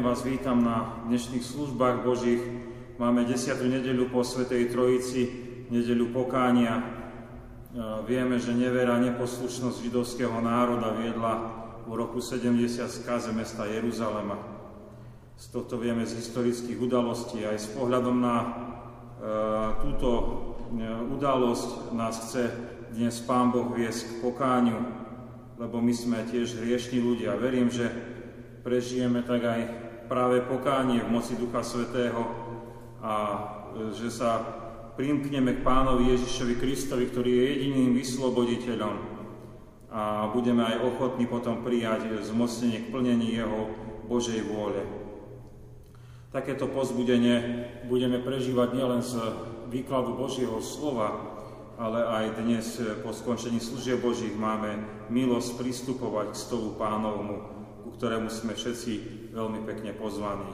pekne vás vítam na dnešných službách Božích. Máme 10. nedeľu po Svetej Trojici, nedeľu pokánia. Vieme, že nevera, neposlušnosť židovského národa viedla v roku 70 skaze mesta Jeruzalema. Z tohto vieme z historických udalostí, aj s pohľadom na e, túto e, udalosť nás chce dnes Pán Boh viesť k pokániu, lebo my sme tiež hriešni ľudia. Verím, že prežijeme tak aj práve pokánie v moci Ducha Svetého a e, že sa primkneme k Pánovi Ježišovi Kristovi, ktorý je jediným vysloboditeľom a budeme aj ochotní potom prijať zmocnenie k plnení Jeho Božej vôle. Takéto pozbudenie budeme prežívať nielen z výkladu Božieho slova, ale aj dnes po skončení služieb Božích máme milosť pristupovať k stolu pánovmu, ku ktorému sme všetci veľmi pekne pozvaní.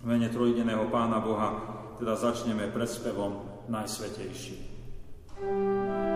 V mene trojdeného Pána Boha teda začneme predspevom Najsvetejší. thank you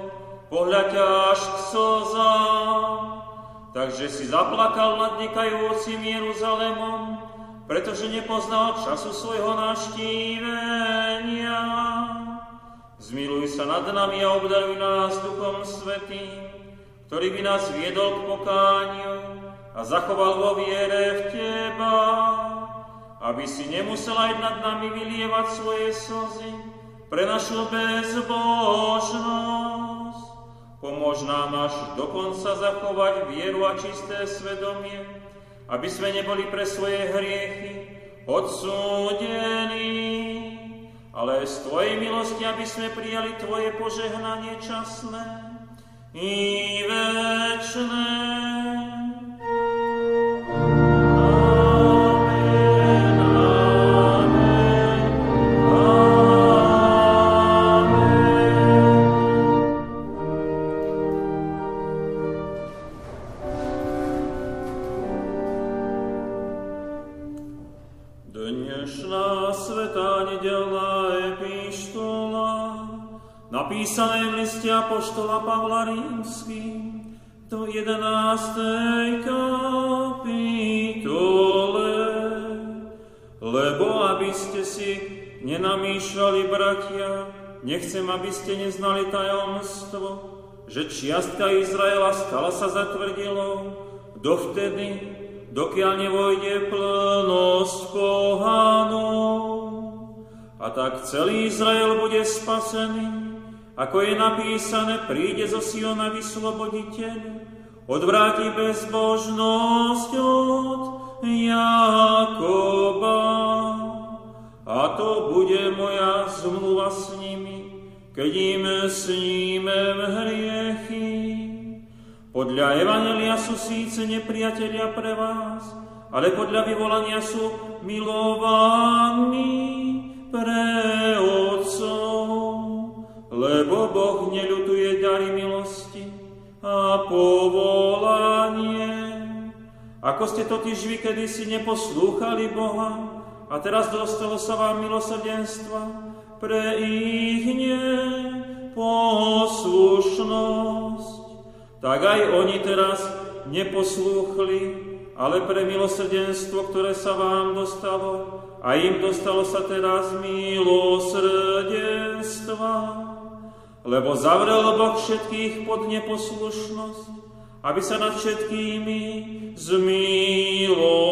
izraelského, pohľaď až k slzám. Takže si zaplakal nad nekajúcim Jeruzalémom, pretože nepoznal času svojho naštívenia. Zmiluj sa nad nami a obdaruj nás Duchom Svetým, ktorý by nás viedol k pokániu a zachoval vo viere v Teba, aby si nemusel aj nad nami vylievať svoje slzy, pre našu bezbožnosť. Pomôž nám až dokonca zachovať vieru a čisté svedomie, aby sme neboli pre svoje hriechy odsúdení, ale z Tvojej milosti, aby sme prijali Tvoje požehnanie časné i večné. Apoštola Pavla Rímským do 11. kapitole. Lebo aby ste si nenamýšľali, bratia, nechcem, aby ste neznali tajomstvo, že čiastka Izraela stala sa zatvrdilou, dovtedy, dokiaľ nevojde plnosť pohanov. A tak celý Izrael bude spasený, ako je napísané, príde zo Siona vysloboditeľ, odvráti bezbožnosť od Jakoba. A to bude moja zmluva s nimi, keď im snímem hriechy. Podľa Evangelia sú síce nepriatelia pre vás, ale podľa vyvolania sú milovaní pre otcov lebo Boh neľutuje dary milosti a povolanie. Ako ste totiž vy kedysi neposlúchali Boha a teraz dostalo sa vám milosrdenstva pre ich neposlušnosť, tak aj oni teraz neposlúchli, ale pre milosrdenstvo, ktoré sa vám dostalo, a im dostalo sa teraz milosrdenstva lebo zavrel Boh všetkých pod neposlušnosť, aby sa nad všetkými zmiloval.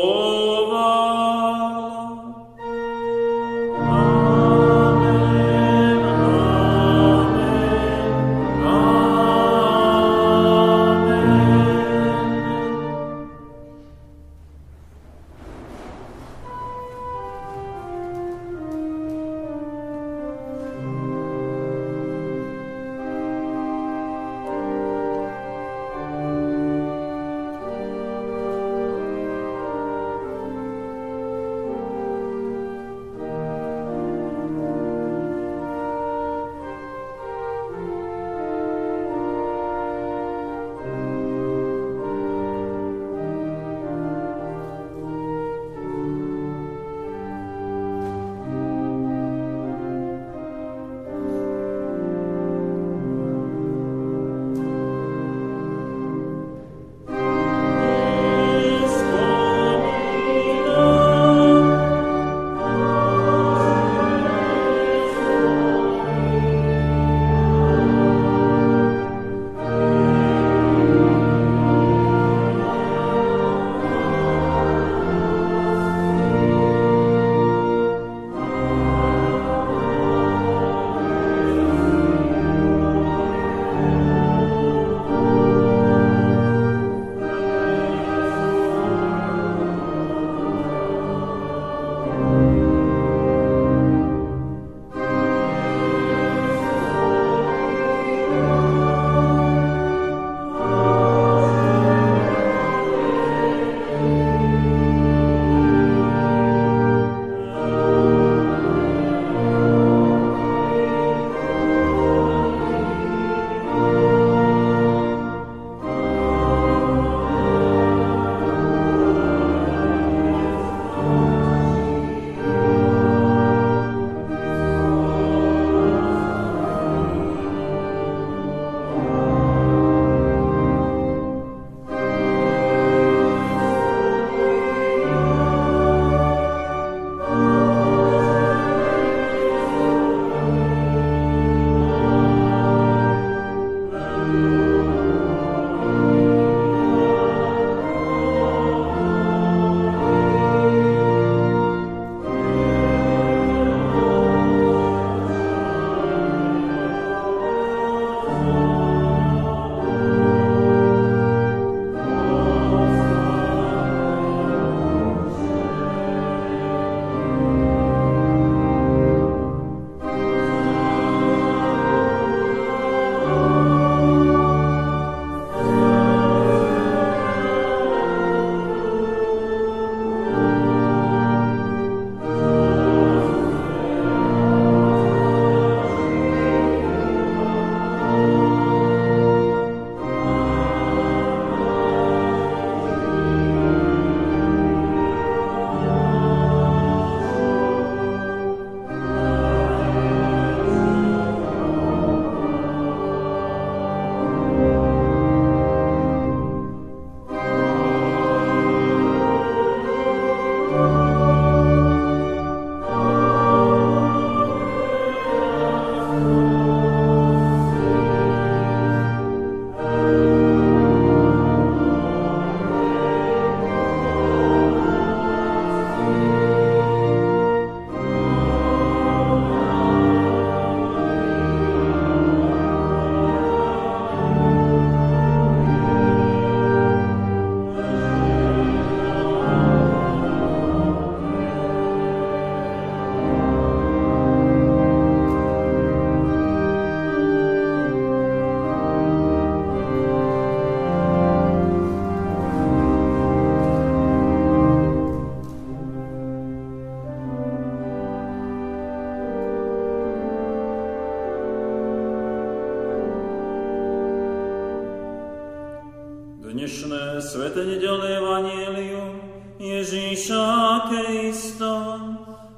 Nedelné evanielium Ježíša Krista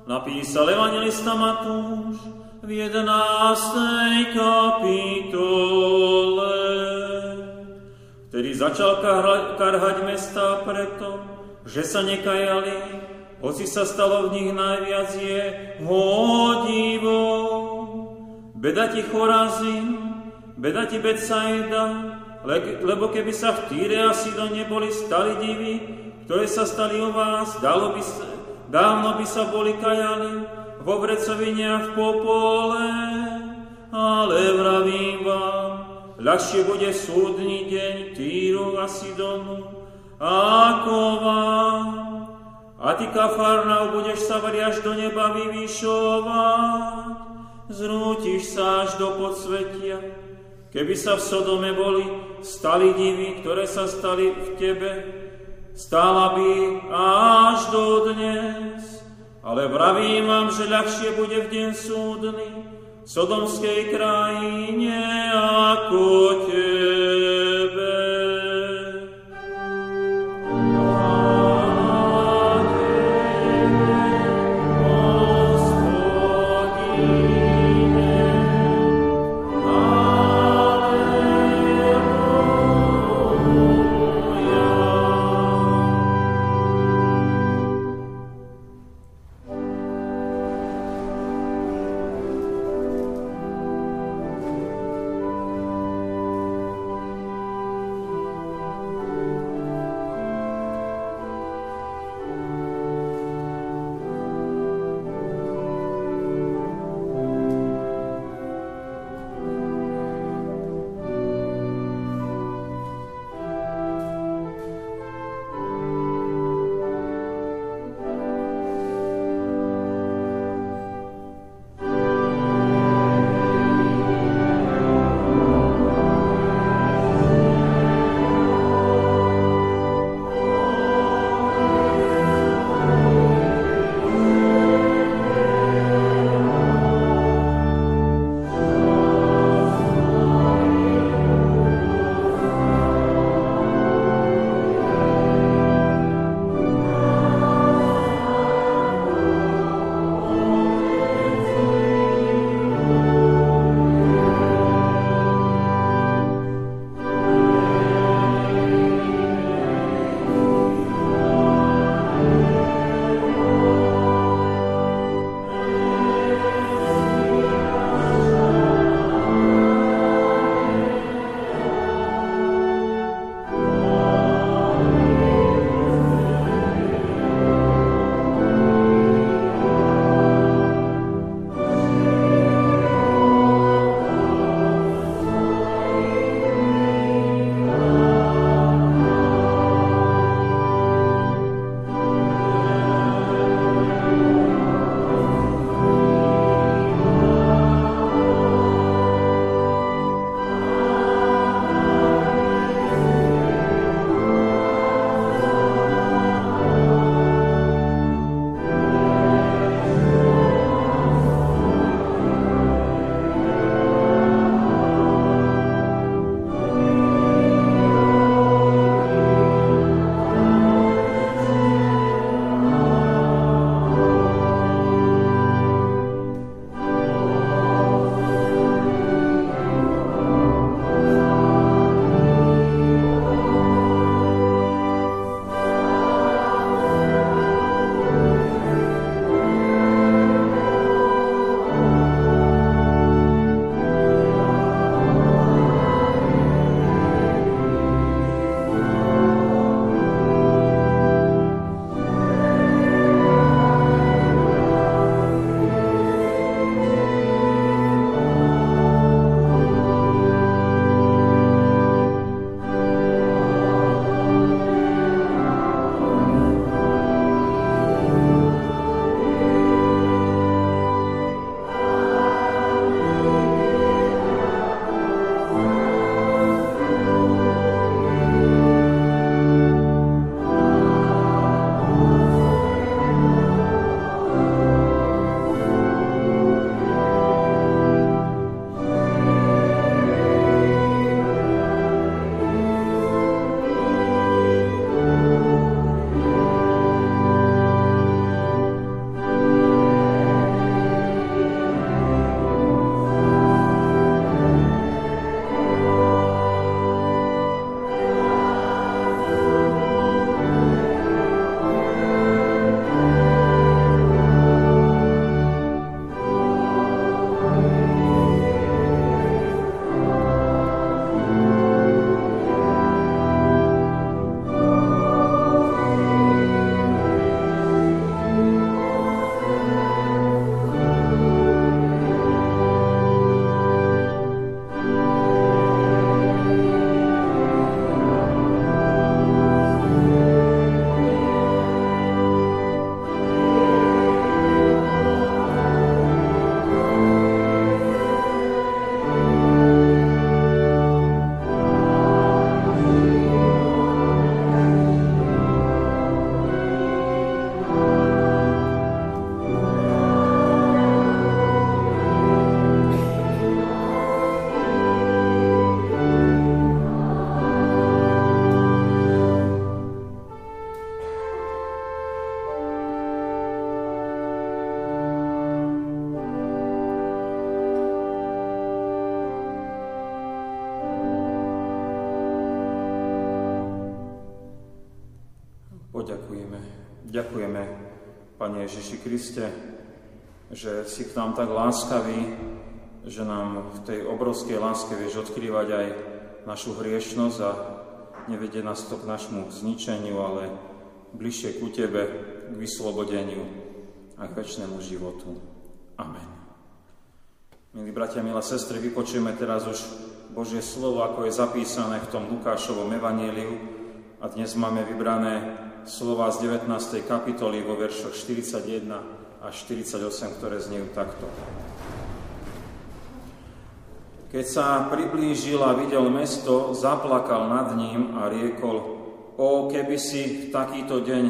napísal evangelista Matúš v 11. kapitole, ktorý začal karhať mesta preto, že sa nekajali, hoci sa stalo v nich najviac je hodivo. Beda ti Chorazin, beda ti Betsaida, lebo keby sa v Týre a Sidone boli stali divy, ktoré sa stali o vás, dalo by sa, dávno by sa boli kajali vo vrecovine a v popole. Ale vravím vám, ľahšie bude súdny deň Týru a Sidonu, ako vám. A ty, Kafarnau, budeš sa až do neba vyvyšovať, zrútiš sa až do podsvetia, Keby sa v Sodome boli stali divy, ktoré sa stali v tebe, stála by až do dnes. Ale vravím vám, že ľahšie bude v deň súdny v Sodomskej krajine ako tebe. Pane Ježiši Kriste, že si k nám tak láskavý, že nám v tej obrovskej láske vieš odkrývať aj našu hriešnosť a nevedie nás to k našmu zničeniu, ale bližšie ku Tebe, k vyslobodeniu a k väčšnému životu. Amen. Milí bratia, milé sestry, vypočujeme teraz už Božie slovo, ako je zapísané v tom Lukášovom evaníliu a dnes máme vybrané slova z 19. kapitoly vo veršoch 41 až 48, ktoré znejú takto. Keď sa priblížil a videl mesto, zaplakal nad ním a riekol, o, keby si v takýto deň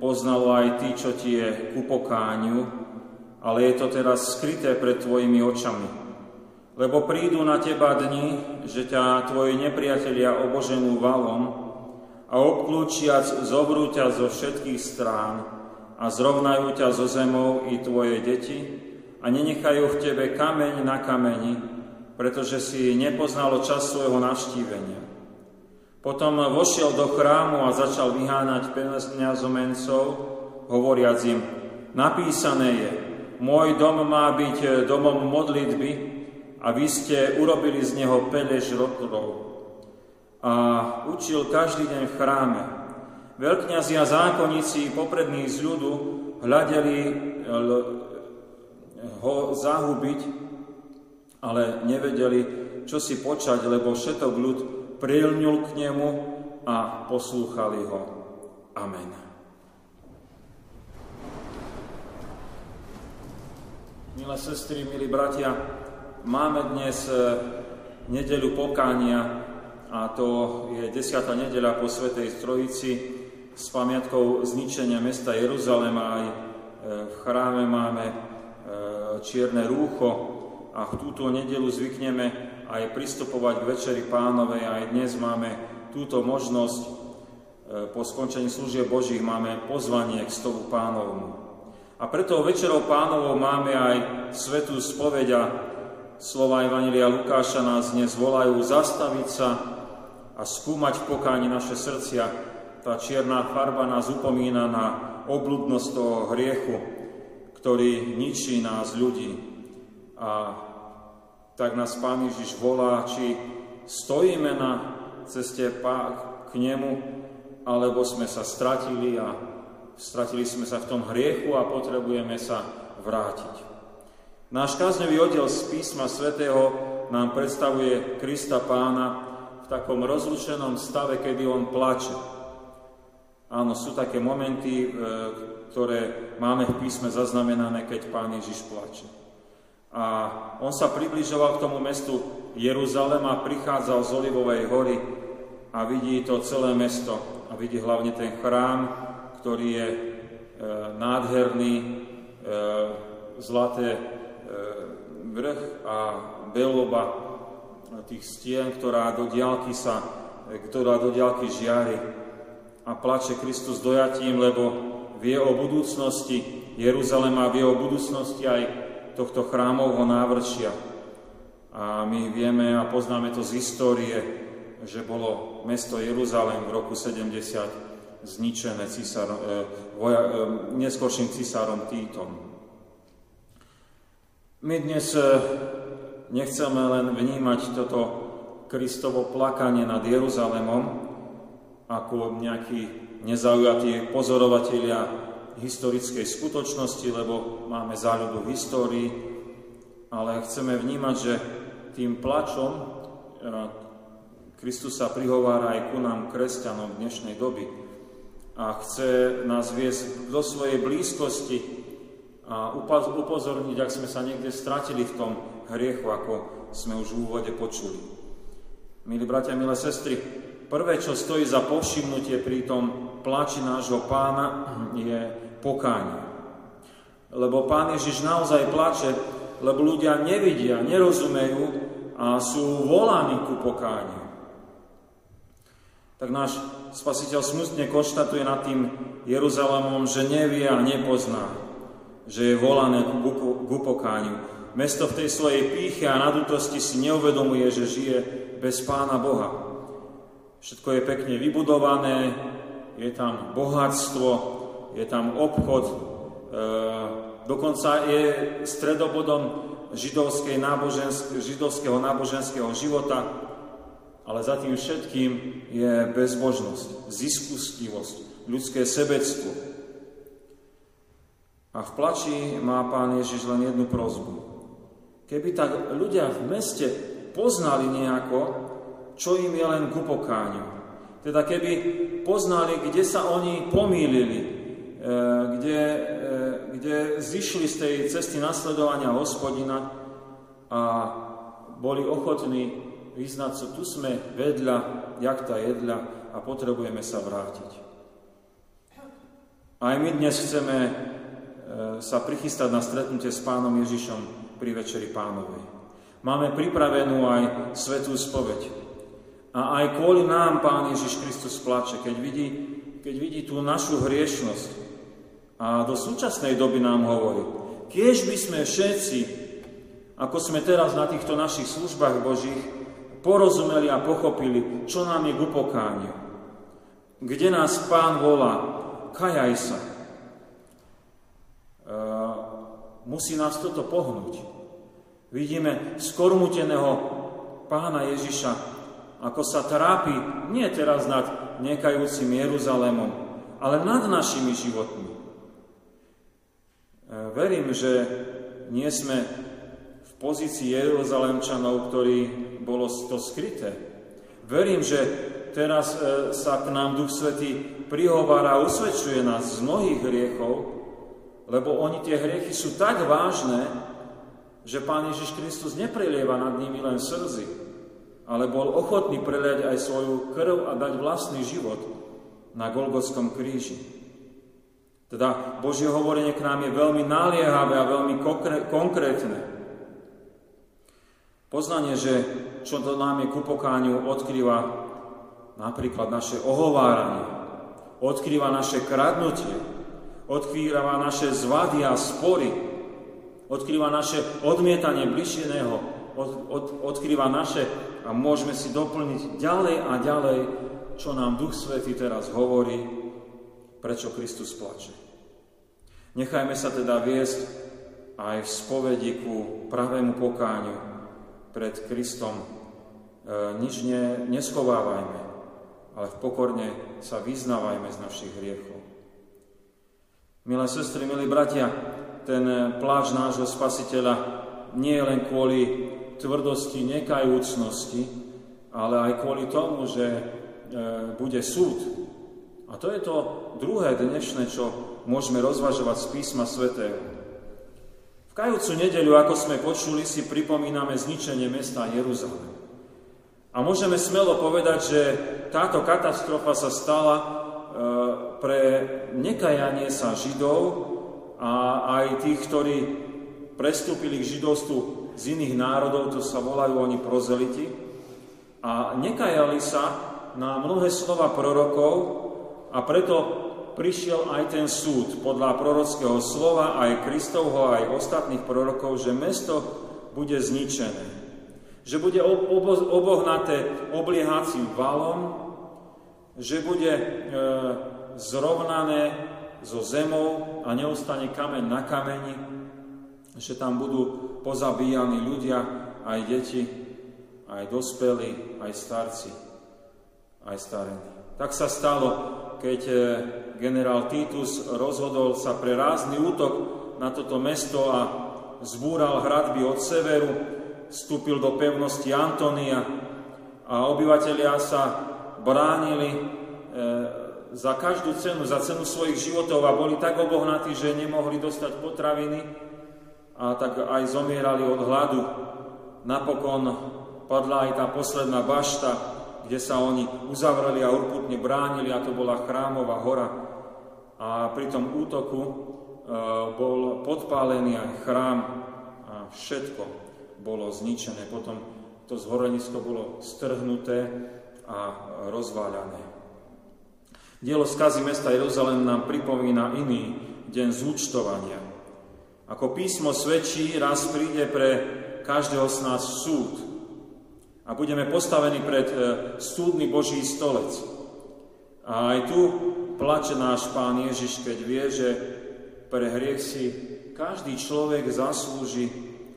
poznalo aj ty, čo ti je ku pokániu, ale je to teraz skryté pred tvojimi očami. Lebo prídu na teba dni, že ťa tvoji nepriatelia oboženú valom, a obklúčiac zobrú ťa zo všetkých strán a zrovnajú ťa zo zemou i tvoje deti a nenechajú v tebe kameň na kameni, pretože si nepoznalo čas svojho navštívenia. Potom vošiel do chrámu a začal vyháňať peniazomencov, hovoriac im, napísané je, môj dom má byť domom modlitby a vy ste urobili z neho pelež rotlov a učil každý deň v chráme. Veľkňazi a zákonníci poprední z ľudu hľadeli ho zahubiť, ale nevedeli, čo si počať, lebo všetok ľud prilňul k nemu a poslúchali ho. Amen. Milé sestry, milí bratia, máme dnes eh, nedeľu pokánia, a to je 10. nedeľa po Svetej Trojici s pamiatkou zničenia mesta Jeruzalema. Aj e, v chráme máme e, čierne rúcho a v túto nedelu zvykneme aj pristupovať k Večeri Pánovej. Aj dnes máme túto možnosť, e, po skončení služieb Božích máme pozvanie k stolu pánovmu. A preto Večerou pánovou máme aj svetú spoveď a slova Evangelia Lukáša nás dnes volajú zastaviť sa a skúmať v pokáni naše srdcia. Tá čierna farba nás upomína na obludnosť toho hriechu, ktorý ničí nás ľudí. A tak nás Pán Ježiš volá, či stojíme na ceste k nemu, alebo sme sa stratili a stratili sme sa v tom hriechu a potrebujeme sa vrátiť. Náš kázňový oddiel z písma svätého nám predstavuje Krista pána, takom rozlučenom stave, kedy on plače. Áno, sú také momenty, e, ktoré máme v písme zaznamenané, keď pán Ježiš plače. A on sa približoval k tomu mestu Jeruzalem prichádzal z Olivovej hory a vidí to celé mesto a vidí hlavne ten chrám, ktorý je e, nádherný, e, zlaté e, vrch a beloba tých stien, ktorá do diálky sa, ktorá do diálky žiari. A plače Kristus dojatím, lebo vie o budúcnosti Jeruzalema, vie o budúcnosti aj tohto chrámovho návršia. A my vieme a poznáme to z histórie, že bolo mesto Jeruzalem v roku 70 zničené císar, e, voja, e, neskôrším cisárom Týtom. My dnes e, nechceme len vnímať toto Kristovo plakanie nad Jeruzalemom ako nejakí nezaujatí pozorovatelia historickej skutočnosti, lebo máme záľubu v histórii, ale chceme vnímať, že tým plačom e, Kristus sa prihovára aj ku nám, kresťanom dnešnej doby a chce nás viesť do svojej blízkosti a upozorniť, ak sme sa niekde stratili v tom hriechu, ako sme už v úvode počuli. Milí bratia, milé sestry, prvé, čo stojí za povšimnutie pri tom pláči nášho pána, je pokánie. Lebo pán Ježiš naozaj plače, lebo ľudia nevidia, nerozumejú a sú volaní ku pokániu. Tak náš spasiteľ smutne konštatuje nad tým Jeruzalémom, že nevie a nepozná, že je volané ku pokániu. Mesto v tej svojej píche a nadutosti si neuvedomuje, že žije bez Pána Boha. Všetko je pekne vybudované, je tam bohatstvo, je tam obchod, e, dokonca je stredobodom židovského náboženského života, ale za tým všetkým je bezbožnosť, ziskustivosť, ľudské sebectvo. A v plači má pán Ježiš len jednu prozbu. Keby tak ľudia v meste poznali nejako, čo im je len ku pokáňu. Teda keby poznali, kde sa oni pomýlili, e, kde, e, kde zišli z tej cesty nasledovania hospodina a boli ochotní vyznať sa, tu sme vedľa, jak tá jedľa a potrebujeme sa vrátiť. Aj my dnes chceme e, sa prichystať na stretnutie s pánom Ježišom pri Večeri pánovej. Máme pripravenú aj svetú spoveď. A aj kvôli nám Pán Ježiš Kristus plače, keď vidí, keď vidí tú našu hriešnosť. A do súčasnej doby nám hovorí, kiež by sme všetci, ako sme teraz na týchto našich službách Božích, porozumeli a pochopili, čo nám je k upokániu. Kde nás Pán volá, kajaj sa. E, musí nás toto pohnúť. Vidíme skormuteného pána Ježiša, ako sa trápi nie teraz nad nekajúcim Jeruzalémom, ale nad našimi životmi. E, verím, že nie sme v pozícii Jeruzalemčanov, ktorí bolo to skryté. Verím, že teraz e, sa k nám Duch Svetý prihovára a usvedčuje nás z mnohých hriechov, lebo oni tie hriechy sú tak vážne, že Pán Ježiš Kristus neprelieva nad nimi len slzy, ale bol ochotný preliať aj svoju krv a dať vlastný život na Golgotskom kríži. Teda Božie hovorenie k nám je veľmi naliehavé a veľmi konkrétne. Poznanie, že čo to nám je ku pokáňu, odkrýva napríklad naše ohováranie, odkrýva naše kradnutie, odkrýva naše zvady a spory, odkrýva naše odmietanie bližšieného, od, od, odkrýva naše a môžeme si doplniť ďalej a ďalej, čo nám Duch Svetý teraz hovorí, prečo Kristus plače. Nechajme sa teda viesť aj v spovedi ku pravému pokáňu, pred Kristom e, nič ne, neschovávajme, ale v pokorne sa vyznávajme z našich hriechov. Milé sestry, milí bratia, ten pláč nášho spasiteľa nie je len kvôli tvrdosti, nekajúcnosti, ale aj kvôli tomu, že e, bude súd. A to je to druhé dnešné, čo môžeme rozvažovať z písma svätého. Kajúcu nedeľu, ako sme počuli, si pripomíname zničenie mesta Jeruzalém. A môžeme smelo povedať, že táto katastrofa sa stala pre nekajanie sa Židov a aj tých, ktorí prestúpili k židovstvu z iných národov, to sa volajú oni prozeliti, a nekajali sa na mnohé slova prorokov a preto prišiel aj ten súd podľa prorockého slova, aj Kristovho, aj ostatných prorokov, že mesto bude zničené. Že bude obohnaté obliehacím valom, že bude e, zrovnané so zemou a neustane kameň na kameni, že tam budú pozabíjani ľudia, aj deti, aj dospelí, aj starci, aj starení. Tak sa stalo, keď e, generál Titus rozhodol sa pre rázny útok na toto mesto a zbúral hradby od severu, vstúpil do pevnosti Antonia a obyvateľia sa bránili e, za každú cenu, za cenu svojich životov a boli tak obohnatí, že nemohli dostať potraviny a tak aj zomierali od hladu. Napokon padla aj tá posledná bašta, kde sa oni uzavreli a urputne bránili, a to bola chrámová hora a pri tom útoku e, bol podpálený aj chrám a všetko bolo zničené. Potom to zhorenisko bolo strhnuté a rozváľané. Dielo skazy mesta Jeruzalém nám pripomína iný deň zúčtovania. Ako písmo svedčí, raz príde pre každého z nás súd a budeme postavení pred e, súdny Boží stolec. A aj tu plače náš Pán Ježiš, keď vie, že pre hriech si každý človek zaslúži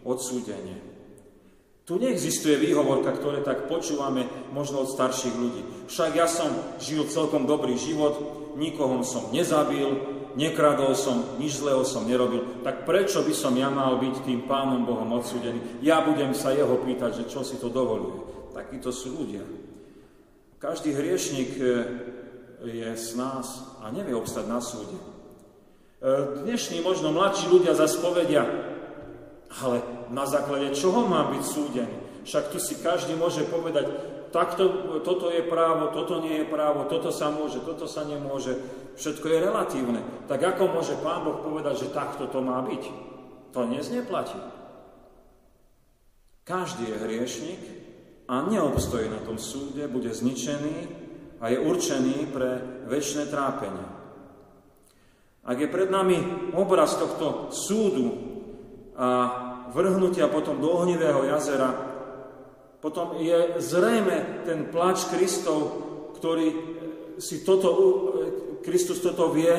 odsúdenie. Tu neexistuje výhovorka, ktoré tak počúvame možno od starších ľudí. Však ja som žil celkom dobrý život, nikoho som nezabil, nekradol som, nič zlého som nerobil, tak prečo by som ja mal byť tým Pánom Bohom odsúdený? Ja budem sa jeho pýtať, že čo si to dovoluje. Takíto sú ľudia. Každý hriešnik e, je z nás a nevie obstať na súde. E, dnešní možno mladší ľudia zase povedia, ale na základe čoho má byť súdený? Však tu si každý môže povedať, takto, toto je právo, toto nie je právo, toto sa môže, toto sa nemôže. Všetko je relatívne. Tak ako môže Pán Boh povedať, že takto to má byť? To dnes neplatí. Každý je hriešnik a neobstojí na tom súde, bude zničený a je určený pre väčšie trápenie. Ak je pred nami obraz tohto súdu a vrhnutia potom do ohnivého jazera, potom je zrejme ten plač Kristov, ktorý si toto, Kristus toto vie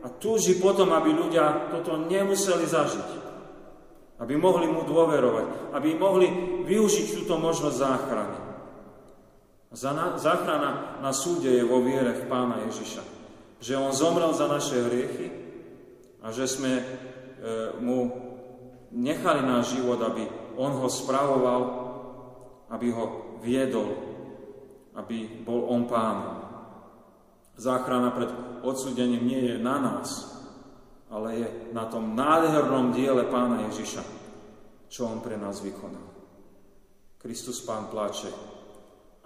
a túži potom, aby ľudia toto nemuseli zažiť. Aby mohli mu dôverovať, aby mohli využiť túto možnosť záchrany. Záchrana na súde je vo viere v Pána Ježiša. Že On zomrel za naše hriechy a že sme e, mu nechali náš život, aby On ho spravoval aby ho viedol, aby bol on pán. Záchrana pred odsúdením nie je na nás, ale je na tom nádhernom diele pána Ježiša, čo on pre nás vykonal. Kristus pán plače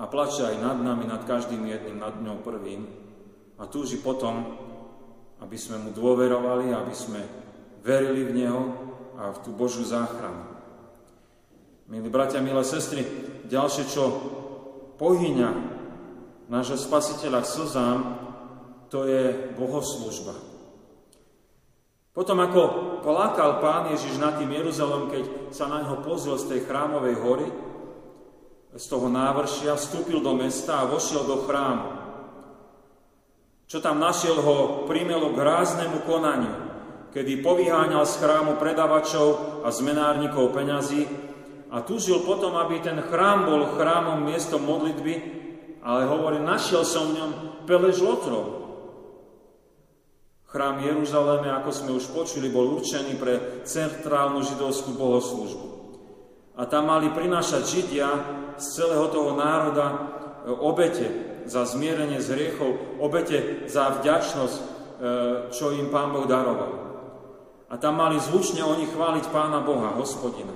a plače aj nad nami, nad každým jedným, nad ňou prvým a túži potom, aby sme mu dôverovali, aby sme verili v Neho a v tú Božú záchranu. Milí bratia, milé sestry, ďalšie, čo pohyňa nášho spasiteľa k slzám, to je bohoslužba. Potom ako plakal pán Ježiš nad tým Jeruzalem, keď sa na ňo pozrel z tej chrámovej hory, z toho návršia, vstúpil do mesta a vošiel do chrámu. Čo tam našiel ho, primelo k ráznemu konaniu, kedy povyháňal z chrámu predavačov a zmenárnikov peňazí a túžil potom, aby ten chrám bol chrámom miestom modlitby, ale hovorí, našiel som v ňom pelež lotrov. Chrám Jeruzaleme, ako sme už počuli, bol určený pre centrálnu židovskú bohoslúžbu. A tam mali prinášať Židia z celého toho národa e, obete za zmierenie z hriechov, obete za vďačnosť, e, čo im Pán Boh daroval. A tam mali zvučne oni chváliť Pána Boha, hospodina.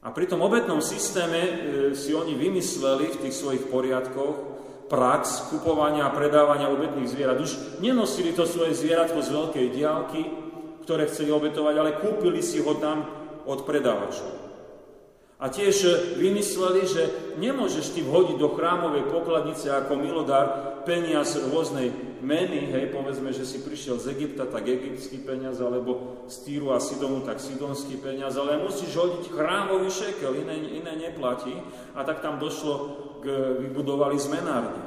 A pri tom obetnom systéme e, si oni vymysleli v tých svojich poriadkoch prax kupovania a predávania obetných zvierat. Už nenosili to svoje zvieratko z veľkej diálky, ktoré chceli obetovať, ale kúpili si ho tam od predávačov. A tiež vymysleli, že nemôžeš ty vhodiť do chrámovej pokladnice ako milodár peniaz rôznej meny, hej, povedzme, že si prišiel z Egypta, tak egyptský peniaz, alebo z Týru a Sidonu, tak sidonský peniaz, ale musíš hodiť chrámový šekel, iné, iné neplatí. A tak tam došlo k, vybudovali zmenárne.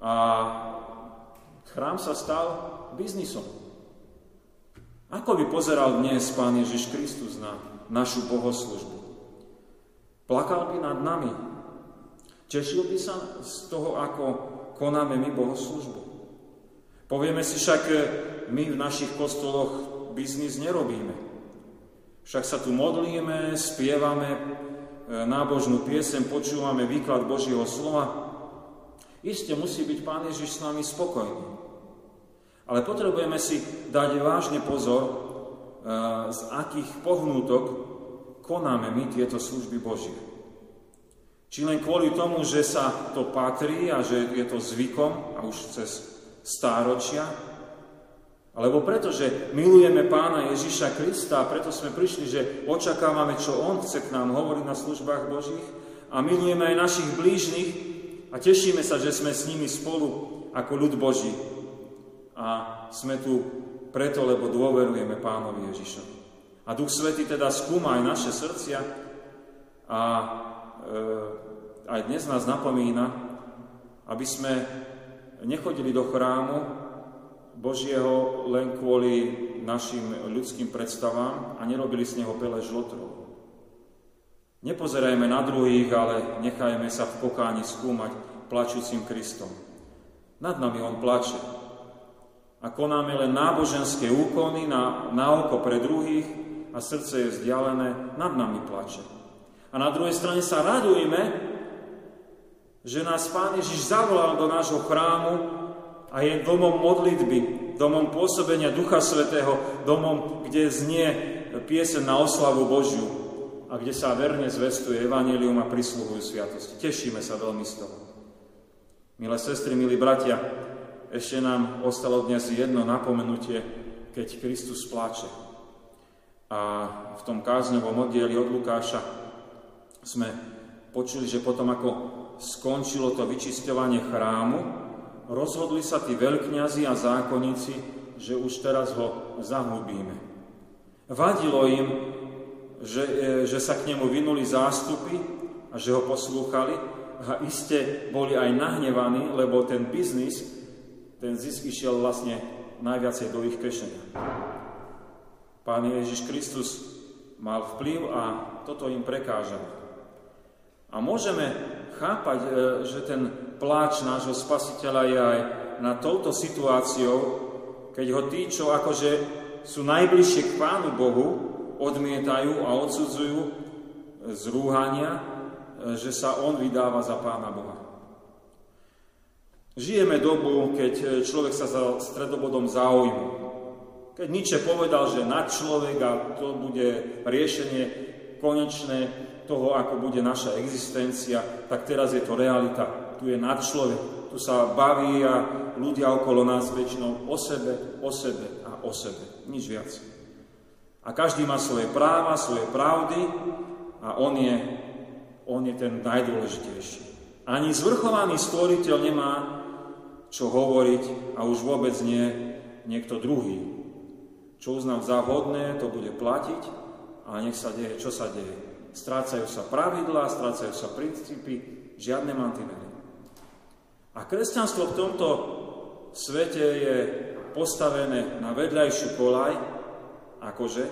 A chrám sa stal biznisom. Ako by pozeral dnes Pán Ježiš Kristus na našu bohoslužbu. Plakal by nad nami. Tešil by sa z toho, ako konáme my bohoslužbu. Povieme si však, e, my v našich kostoloch biznis nerobíme. Však sa tu modlíme, spievame e, nábožnú piesem, počúvame výklad Božieho slova. Isté musí byť Pán Ježiš s nami spokojný. Ale potrebujeme si dať vážne pozor, z akých pohnútok konáme my tieto služby Božie. Či len kvôli tomu, že sa to patrí a že je to zvykom a už cez stáročia, alebo preto, že milujeme Pána Ježiša Krista a preto sme prišli, že očakávame, čo On chce k nám hovoriť na službách Božích a milujeme aj našich blížnych a tešíme sa, že sme s nimi spolu ako ľud Boží. A sme tu preto, lebo dôverujeme Pánovi Ježišovi. A Duch Svety teda skúma aj naše srdcia a e, aj dnes nás napomína, aby sme nechodili do chrámu Božieho len kvôli našim ľudským predstavám a nerobili z neho pele žlotrov. Nepozerajme na druhých, ale nechajme sa v pokáni skúmať plačúcim Kristom. Nad nami On plače. A konáme len náboženské úkony na, na oko pre druhých a srdce je vzdialené, nad nami plače. A na druhej strane sa radujme, že nás Pán Ježiš zavolal do nášho chrámu a je domom modlitby, domom pôsobenia Ducha Svetého, domom, kde znie piesen na oslavu Božiu a kde sa verne zvestuje Evangelium a prisluhujú sviatosti. Tešíme sa veľmi z toho. Milé sestry, milí bratia, ešte nám ostalo dnes jedno napomenutie, keď Kristus pláče. A v tom kázňovom oddieli od Lukáša sme počuli, že potom ako skončilo to vyčisťovanie chrámu, rozhodli sa tí veľkňazi a zákonníci, že už teraz ho zahubíme. Vadilo im, že, e, že sa k nemu vynuli zástupy a že ho poslúchali a iste boli aj nahnevaní, lebo ten biznis, ten zisk išiel vlastne najviacej do ich kešenia. Pán Ježiš Kristus mal vplyv a toto im prekážalo. A môžeme chápať, e, že ten pláč nášho spasiteľa je aj na touto situáciou, keď ho tí, čo akože sú najbližšie k Pánu Bohu, odmietajú a odsudzujú z rúhania, že sa on vydáva za Pána Boha. Žijeme dobu, keď človek sa za stredobodom záujmu. Keď Nietzsche povedal, že nad človek a to bude riešenie konečné toho, ako bude naša existencia, tak teraz je to realita. Tu je nad človek, tu sa baví a ľudia okolo nás väčšinou o sebe, o sebe a o sebe. Nič viac. A každý má svoje práva, svoje pravdy a on je, on je ten najdôležitejší. Ani zvrchovaný stvoriteľ nemá čo hovoriť a už vôbec nie niekto druhý. Čo uznám za vhodné, to bude platiť a nech sa deje, čo sa deje. Strácajú sa pravidlá, strácajú sa princípy, žiadne mantinely. A kresťanstvo v tomto svete je postavené na vedľajšiu kolaj, akože.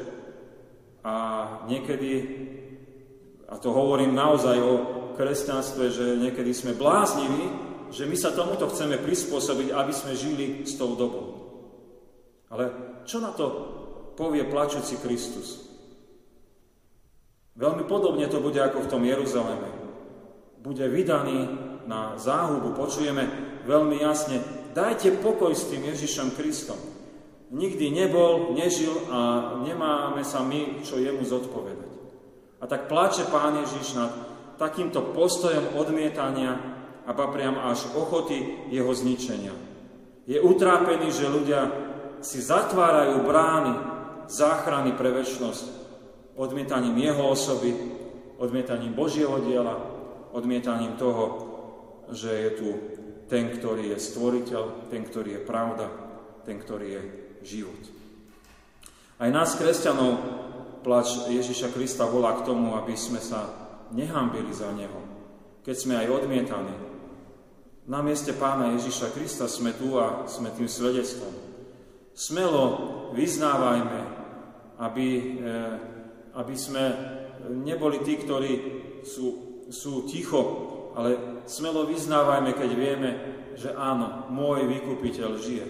A niekedy, a to hovorím naozaj o kresťanstve, že niekedy sme blázniví, že my sa tomuto chceme prispôsobiť, aby sme žili s tou dobou. Ale čo na to povie plačúci Kristus? Veľmi podobne to bude ako v tom Jeruzaleme. Bude vydaný na záhubu. Počujeme veľmi jasne, dajte pokoj s tým Ježišom Kristom nikdy nebol, nežil a nemáme sa my čo jemu zodpovedať. A tak pláče Pán Ježiš nad takýmto postojom odmietania a priam až ochoty jeho zničenia. Je utrápený, že ľudia si zatvárajú brány záchrany pre väčšnosť odmietaním jeho osoby, odmietaním Božieho diela, odmietaním toho, že je tu ten, ktorý je stvoriteľ, ten, ktorý je pravda, ten, ktorý je život. Aj nás, kresťanov, plač Ježiša Krista volá k tomu, aby sme sa nehambili za Neho, keď sme aj odmietaní. Na mieste Pána Ježiša Krista sme tu a sme tým svedectvom. Smelo vyznávajme, aby, eh, aby sme neboli tí, ktorí sú, sú ticho, ale smelo vyznávajme, keď vieme, že áno, môj vykupiteľ žije.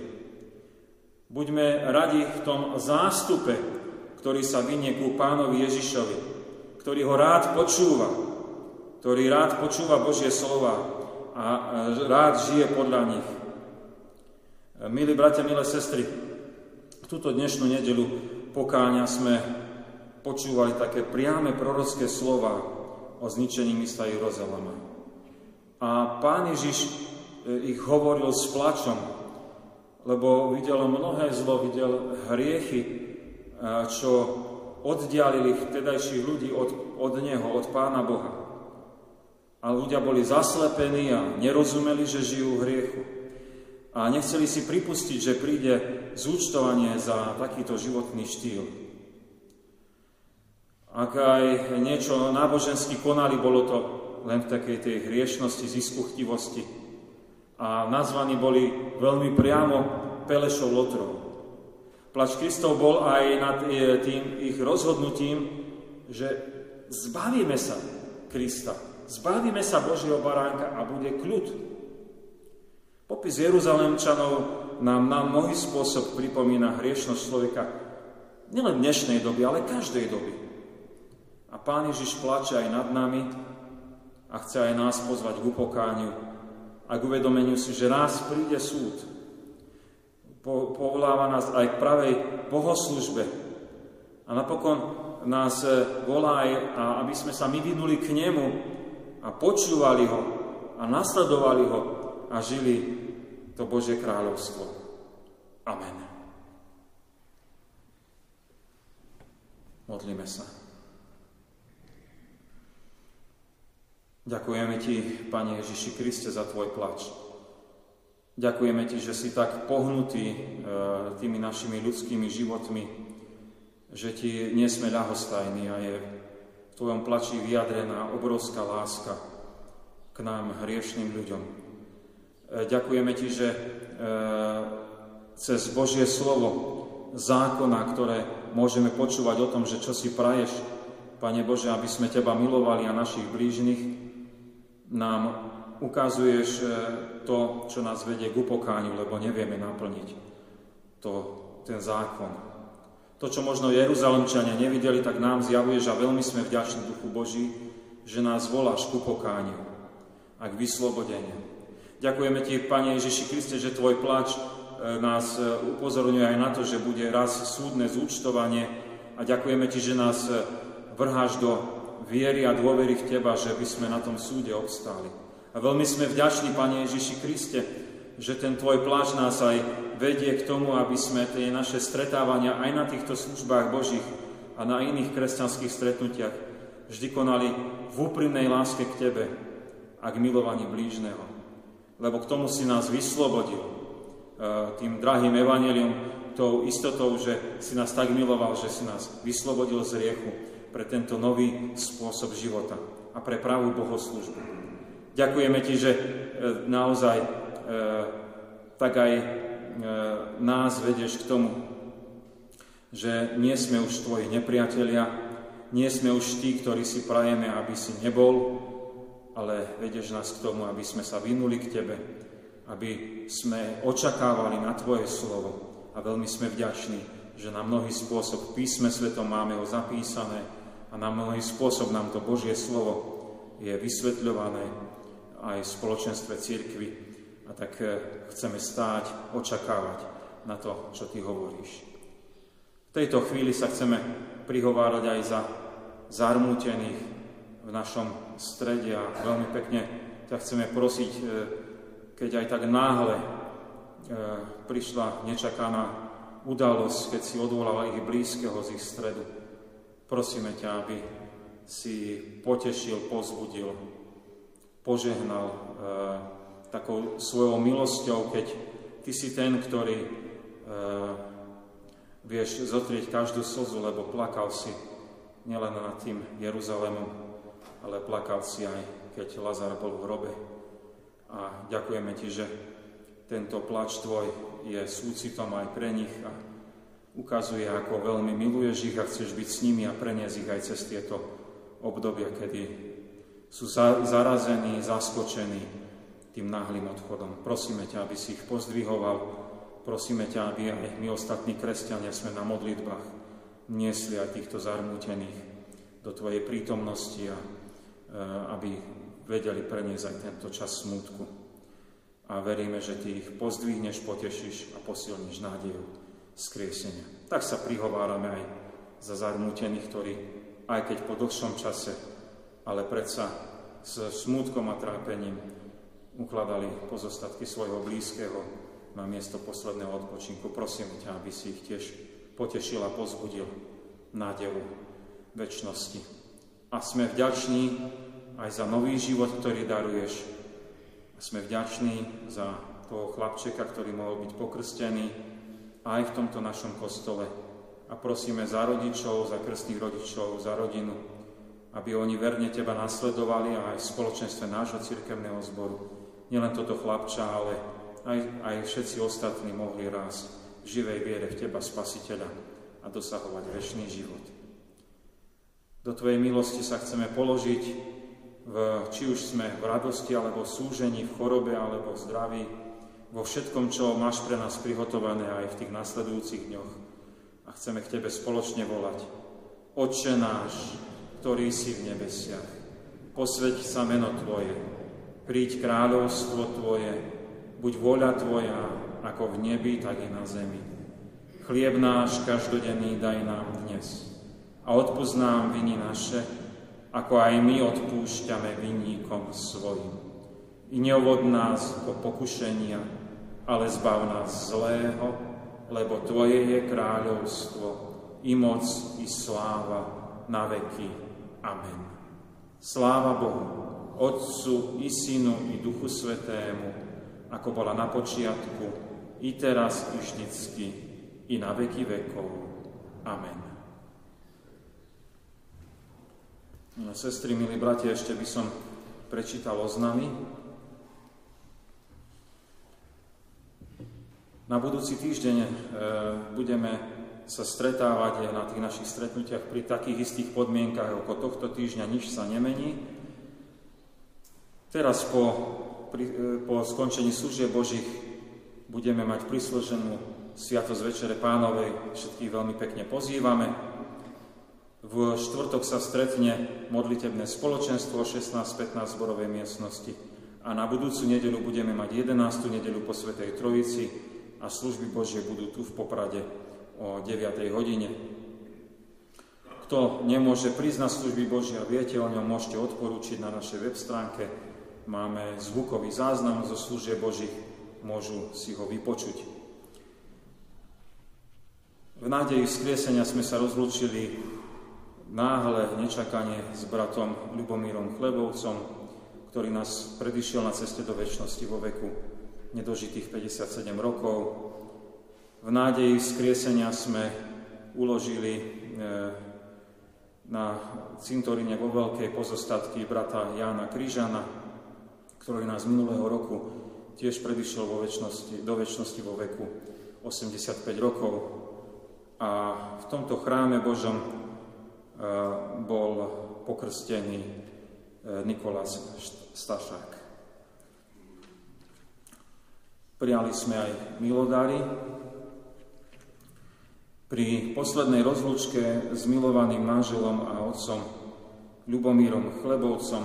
Buďme radi v tom zástupe, ktorý sa vynie ku pánovi Ježišovi, ktorý ho rád počúva, ktorý rád počúva Božie slova a rád žije podľa nich. Milí bratia, milé sestry, túto dnešnú nedelu pokáňa sme počúvali také priame prorocké slova o zničení mesta Jeruzalema. A pán Ježiš ich hovoril s plačom, lebo videl mnohé zlo, videl hriechy, čo oddialili vtedajších ľudí od, od Neho, od Pána Boha. A ľudia boli zaslepení a nerozumeli, že žijú v hriechu. A nechceli si pripustiť, že príde zúčtovanie za takýto životný štýl. Ak aj niečo nábožensky konali, bolo to len v takej tej hriešnosti, ziskuchtivosti. a nazvaní boli veľmi priamo Pelešov Lotrov. Plač Kristov bol aj nad tým ich rozhodnutím, že zbavíme sa Krista, zbavíme sa Božieho baránka a bude kľud. Popis Jeruzalemčanov nám na mnohý spôsob pripomína hriešnosť človeka nielen dnešnej doby, ale každej doby. A Pán Ježiš plače aj nad nami a chce aj nás pozvať k upokániu a k uvedomeniu si, že raz príde súd. Po, povoláva nás aj k pravej bohoslužbe. A napokon nás e, volá aj, aby sme sa my vynuli k nemu a počúvali ho a nasledovali ho a žili to Božie kráľovstvo. Amen. Modlíme sa. Ďakujeme Ti, Pane Ježiši Kriste, za Tvoj plač. Ďakujeme Ti, že si tak pohnutý e, tými našimi ľudskými životmi, že Ti nie sme ľahostajní a je Tvojom plači vyjadrená obrovská láska k nám, hriešným ľuďom. E, ďakujeme Ti, že e, cez Božie slovo, zákona, ktoré môžeme počúvať o tom, že čo si praješ, Pane Bože, aby sme Teba milovali a našich blížnych, nám ukazuješ e, to, čo nás vedie k upokániu, lebo nevieme naplniť to, ten zákon. To, čo možno Jeruzalemčania nevideli, tak nám zjavuješ a veľmi sme vďační Duchu Boží, že nás voláš k upokániu a k vyslobodeniu. Ďakujeme Ti, Pane Ježiši Kriste, že Tvoj plač e, nás e, upozorňuje aj na to, že bude raz súdne zúčtovanie a ďakujeme Ti, že nás vrháš do viery a dôvery v Teba, že by sme na tom súde obstáli. A veľmi sme vďační, Pane Ježiši Kriste, že ten Tvoj pláž nás aj vedie k tomu, aby sme tie naše stretávania aj na týchto službách Božích a na iných kresťanských stretnutiach vždy konali v úprimnej láske k Tebe a k milovaní blížneho. Lebo k tomu si nás vyslobodil e, tým drahým evaneliom, tou istotou, že si nás tak miloval, že si nás vyslobodil z riechu pre tento nový spôsob života a pre pravú bohoslužbu. Ďakujeme Ti, že e, naozaj tak aj e, nás vedieš k tomu, že nie sme už Tvoji nepriatelia, nie sme už tí, ktorí si prajeme, aby si nebol, ale vedieš nás k tomu, aby sme sa vynuli k Tebe, aby sme očakávali na Tvoje slovo. A veľmi sme vďační, že na mnohý spôsob písme svetom máme ho zapísané, a na mnohý spôsob nám to Božie slovo je vysvetľované aj v spoločenstve církvy a tak eh, chceme stáť, očakávať na to, čo Ty hovoríš. V tejto chvíli sa chceme prihovárať aj za zarmútených v našom strede a veľmi pekne ťa chceme prosiť, eh, keď aj tak náhle eh, prišla nečakaná udalosť, keď si odvolala ich blízkeho z ich stredu, Prosíme ťa, aby si potešil, pozbudil, požehnal e, takou svojou milosťou, keď ty si ten, ktorý e, vieš zotrieť každú slzu, lebo plakal si nielen nad tým Jeruzalémom, ale plakal si aj, keď Lazar bol v hrobe. A ďakujeme ti, že tento plač tvoj je súcitom aj pre nich a ukazuje, ako veľmi miluješ ich a chceš byť s nimi a preniesť ich aj cez tieto obdobia, kedy sú zarazení, zaskočení tým náhlým odchodom. Prosíme ťa, aby si ich pozdvihoval, prosíme ťa, aby aj my ostatní kresťania sme na modlitbách niesli aj týchto zarmútených do Tvojej prítomnosti a e, aby vedeli preniesť aj tento čas smútku. A veríme, že Ty ich pozdvihneš, potešíš a posilníš nádejou skriesenia. Tak sa prihovárame aj za zarmútených, ktorí, aj keď po dlhšom čase, ale predsa s smútkom a trápením ukladali pozostatky svojho blízkeho na miesto posledného odpočinku. Prosím ťa, aby si ich tiež potešil a pozbudil nádevu väčšnosti. A sme vďační aj za nový život, ktorý daruješ. A sme vďační za toho chlapčeka, ktorý mohol byť pokrstený, aj v tomto našom kostole. A prosíme za rodičov, za krstných rodičov, za rodinu, aby oni verne Teba nasledovali a aj v spoločenstve nášho cirkevného zboru nielen toto chlapča, ale aj, aj všetci ostatní mohli raz v živej viere v Teba, Spasiteľa, a dosahovať väčší život. Do Tvojej milosti sa chceme položiť, v, či už sme v radosti, alebo v súžení, v chorobe, alebo v zdraví, vo všetkom, čo máš pre nás prihotované aj v tých nasledujúcich dňoch. A chceme k Tebe spoločne volať. Otče náš, ktorý si v nebesiach, posveď sa meno Tvoje, príď kráľovstvo Tvoje, buď voľa Tvoja, ako v nebi, tak i na zemi. Chlieb náš každodenný daj nám dnes a odpúsť viny naše, ako aj my odpúšťame vinníkom svojim. I neovod nás do pokušenia, ale zbav nás zlého, lebo Tvoje je kráľovstvo, i moc, i sláva na veky. Amen. Sláva Bohu, Otcu, i Synu, i Duchu Svetému, ako bola na počiatku, i teraz, i vždycky, i na veky vekov. Amen. No, sestry, milí bratia, ešte by som prečítal oznamy. Na budúci týždeň e, budeme sa stretávať na tých našich stretnutiach pri takých istých podmienkach, ako tohto týždňa nič sa nemení. Teraz po, e, po skončení služieb Božích budeme mať prisloženú Sviatosť Večere Pánovej. Všetkých veľmi pekne pozývame. V štvrtok sa stretne modlitebné spoločenstvo 16.15 zborovej miestnosti a na budúcu nedelu budeme mať 11. nedelu po Svetej Trojici a služby Božie budú tu v Poprade o 9. hodine. Kto nemôže na služby Božia, viete o ňom, môžete odporúčiť na našej web stránke. Máme zvukový záznam zo služieb Božích, môžu si ho vypočuť. V nádeji vzkriesenia sme sa rozlúčili náhle, nečakane s bratom Ľubomírom Chlebovcom, ktorý nás predišiel na ceste do väčšnosti vo veku nedožitých 57 rokov. V nádeji vzkriesenia sme uložili e, na cintoríne vo veľkej pozostatky brata Jána Kryžana, ktorý nás minulého roku tiež predišiel vo väčšnosti, do väčšnosti vo veku 85 rokov. A v tomto chráme Božom e, bol pokrstený e, Nikolás Stašák. Prijali sme aj milodary, pri poslednej rozlúčke s milovaným manželom a otcom Ľubomírom Chlebovcom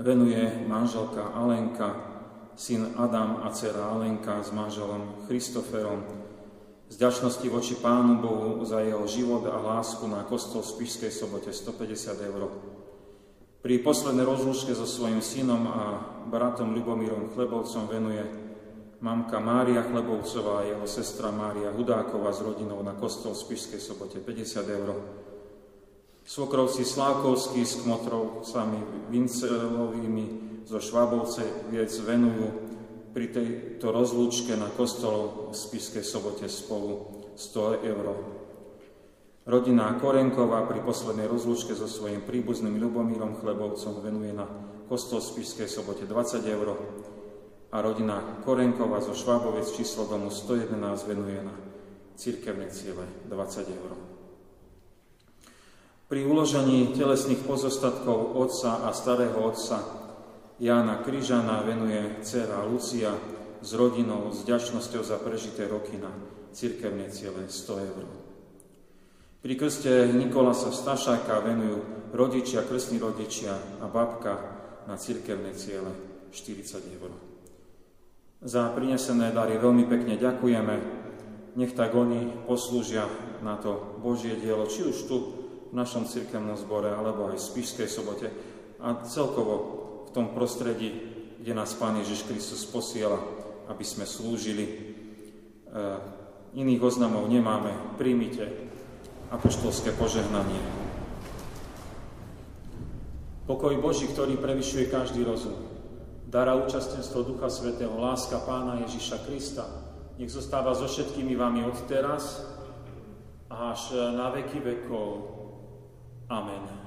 venuje manželka Alenka, syn Adam a dcera Alenka s manželom Christoferom z ďačnosti voči Pánu Bohu za jeho život a lásku na kostol v Spišskej sobote 150 eur. Pri poslednej rozlúčke so svojím synom a bratom Ľubomírom Chlebovcom venuje mamka Mária Chlebovcová a jeho sestra Mária Hudáková s rodinou na kostol v Spišskej sobote 50 eur. Svokrovci Slávkovskí s Kmotrovcami Vincelovými zo Švábovce viec venujú pri tejto rozlúčke na kostol v Spišskej sobote spolu 100 eur. Rodina Korenková pri poslednej rozlúčke so svojím príbuzným Ľubomírom Chlebovcom venuje na kostol v Spišskej sobote 20 eur a rodina Korenkova zo Švábovec číslo domu 111 venuje na cirkevné ciele 20 eur. Pri uložení telesných pozostatkov otca a starého otca Jána Kryžana venuje dcera Lucia s rodinou s ďačnosťou za prežité roky na cirkevné ciele 100 eur. Pri krste Nikolasa Stašáka venujú rodičia, krstní rodičia a babka na cirkevné ciele 40 eur. Za prinesené dary veľmi pekne ďakujeme. Nech tak oni poslúžia na to Božie dielo, či už tu v našom cirkevnom zbore, alebo aj v Spišskej sobote a celkovo v tom prostredí, kde nás Pán Ježiš Kristus posiela, aby sme slúžili. E, iných oznamov nemáme. Príjmite apoštolské požehnanie. Pokoj Boží, ktorý prevyšuje každý rozum, dara účastenstvo Ducha Svetého, láska Pána Ježiša Krista, nech zostáva so všetkými vami od teraz až na veky vekov. Amen.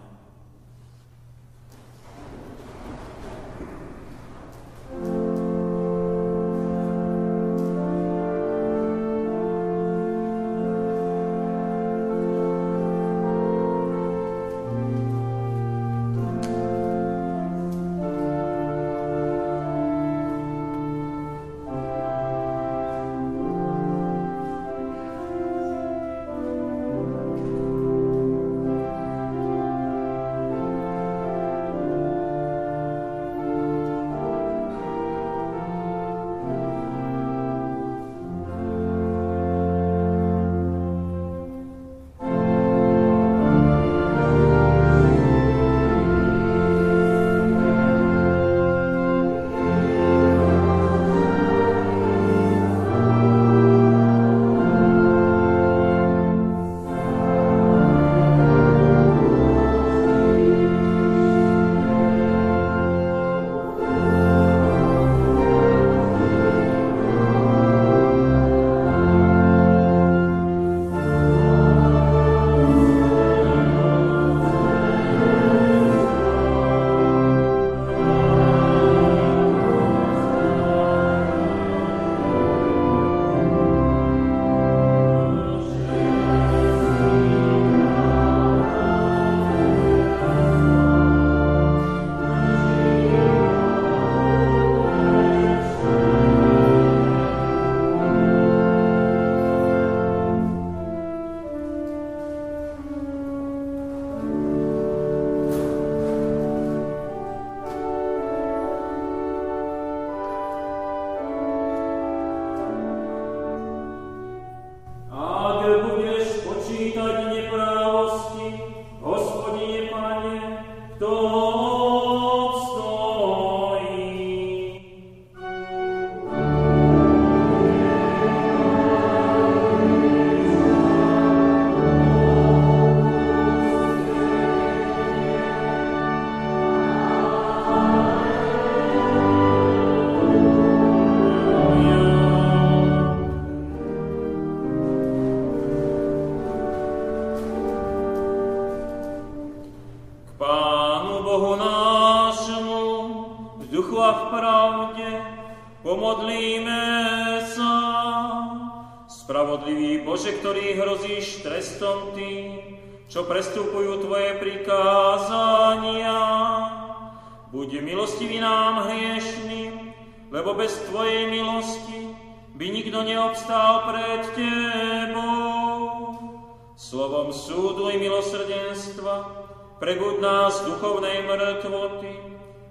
Prebuď nás duchovnej mŕtvoty,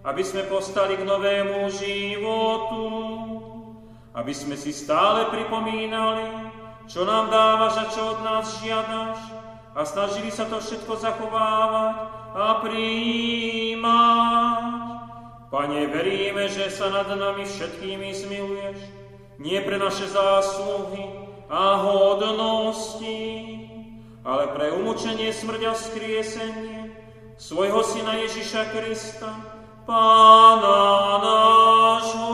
aby sme postali k novému životu, aby sme si stále pripomínali, čo nám dávaš a čo od nás žiadaš a snažili sa to všetko zachovávať a prijímať. Pane, veríme, že sa nad nami všetkými zmiluješ, nie pre naše zásluhy a hodnosti, ale pre umúčenie smrť a skriesenie svojho Syna Ježiša Krista, Pána nášho.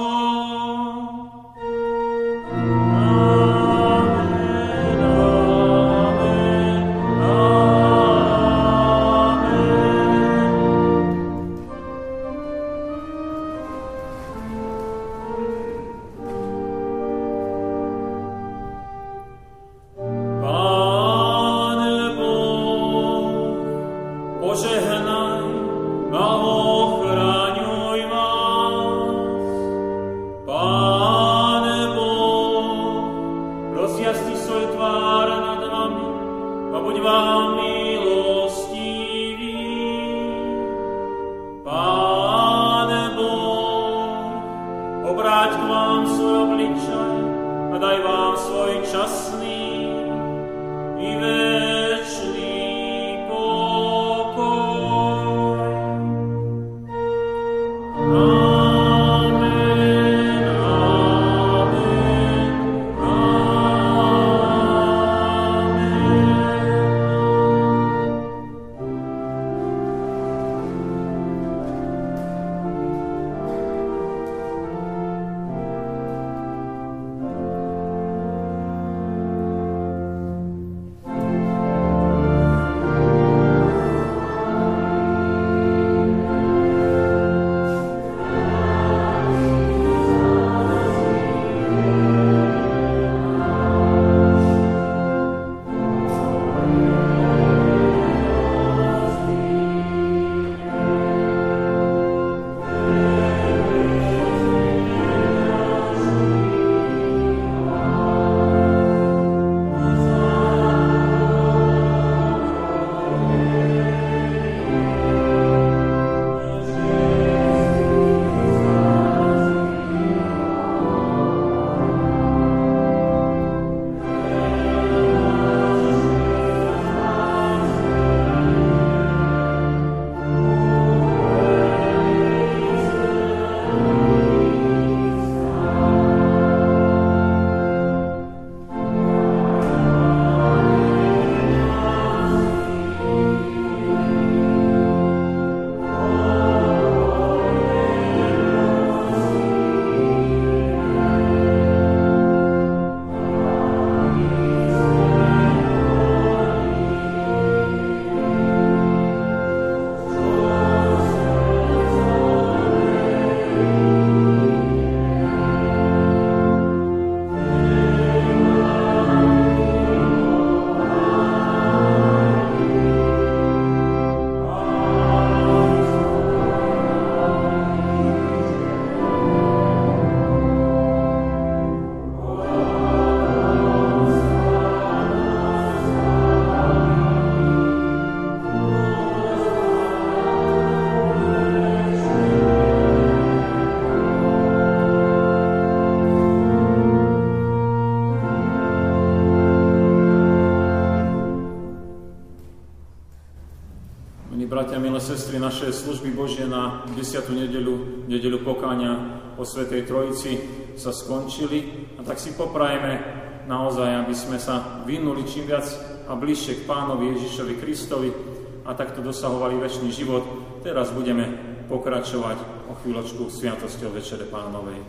Sestry, naše služby Božie na 10. nedelu, nedelu pokáňa o Svetej Trojici sa skončili a tak si poprajeme naozaj, aby sme sa vynuli čím viac a bližšie k Pánovi Ježišovi Kristovi a takto dosahovali väčší život. Teraz budeme pokračovať o chvíľočku sviatosťou Večere Pánovej.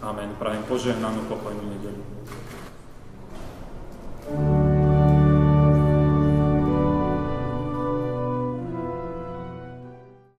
Amen. Prajem požehnanú pokojnú nedelu.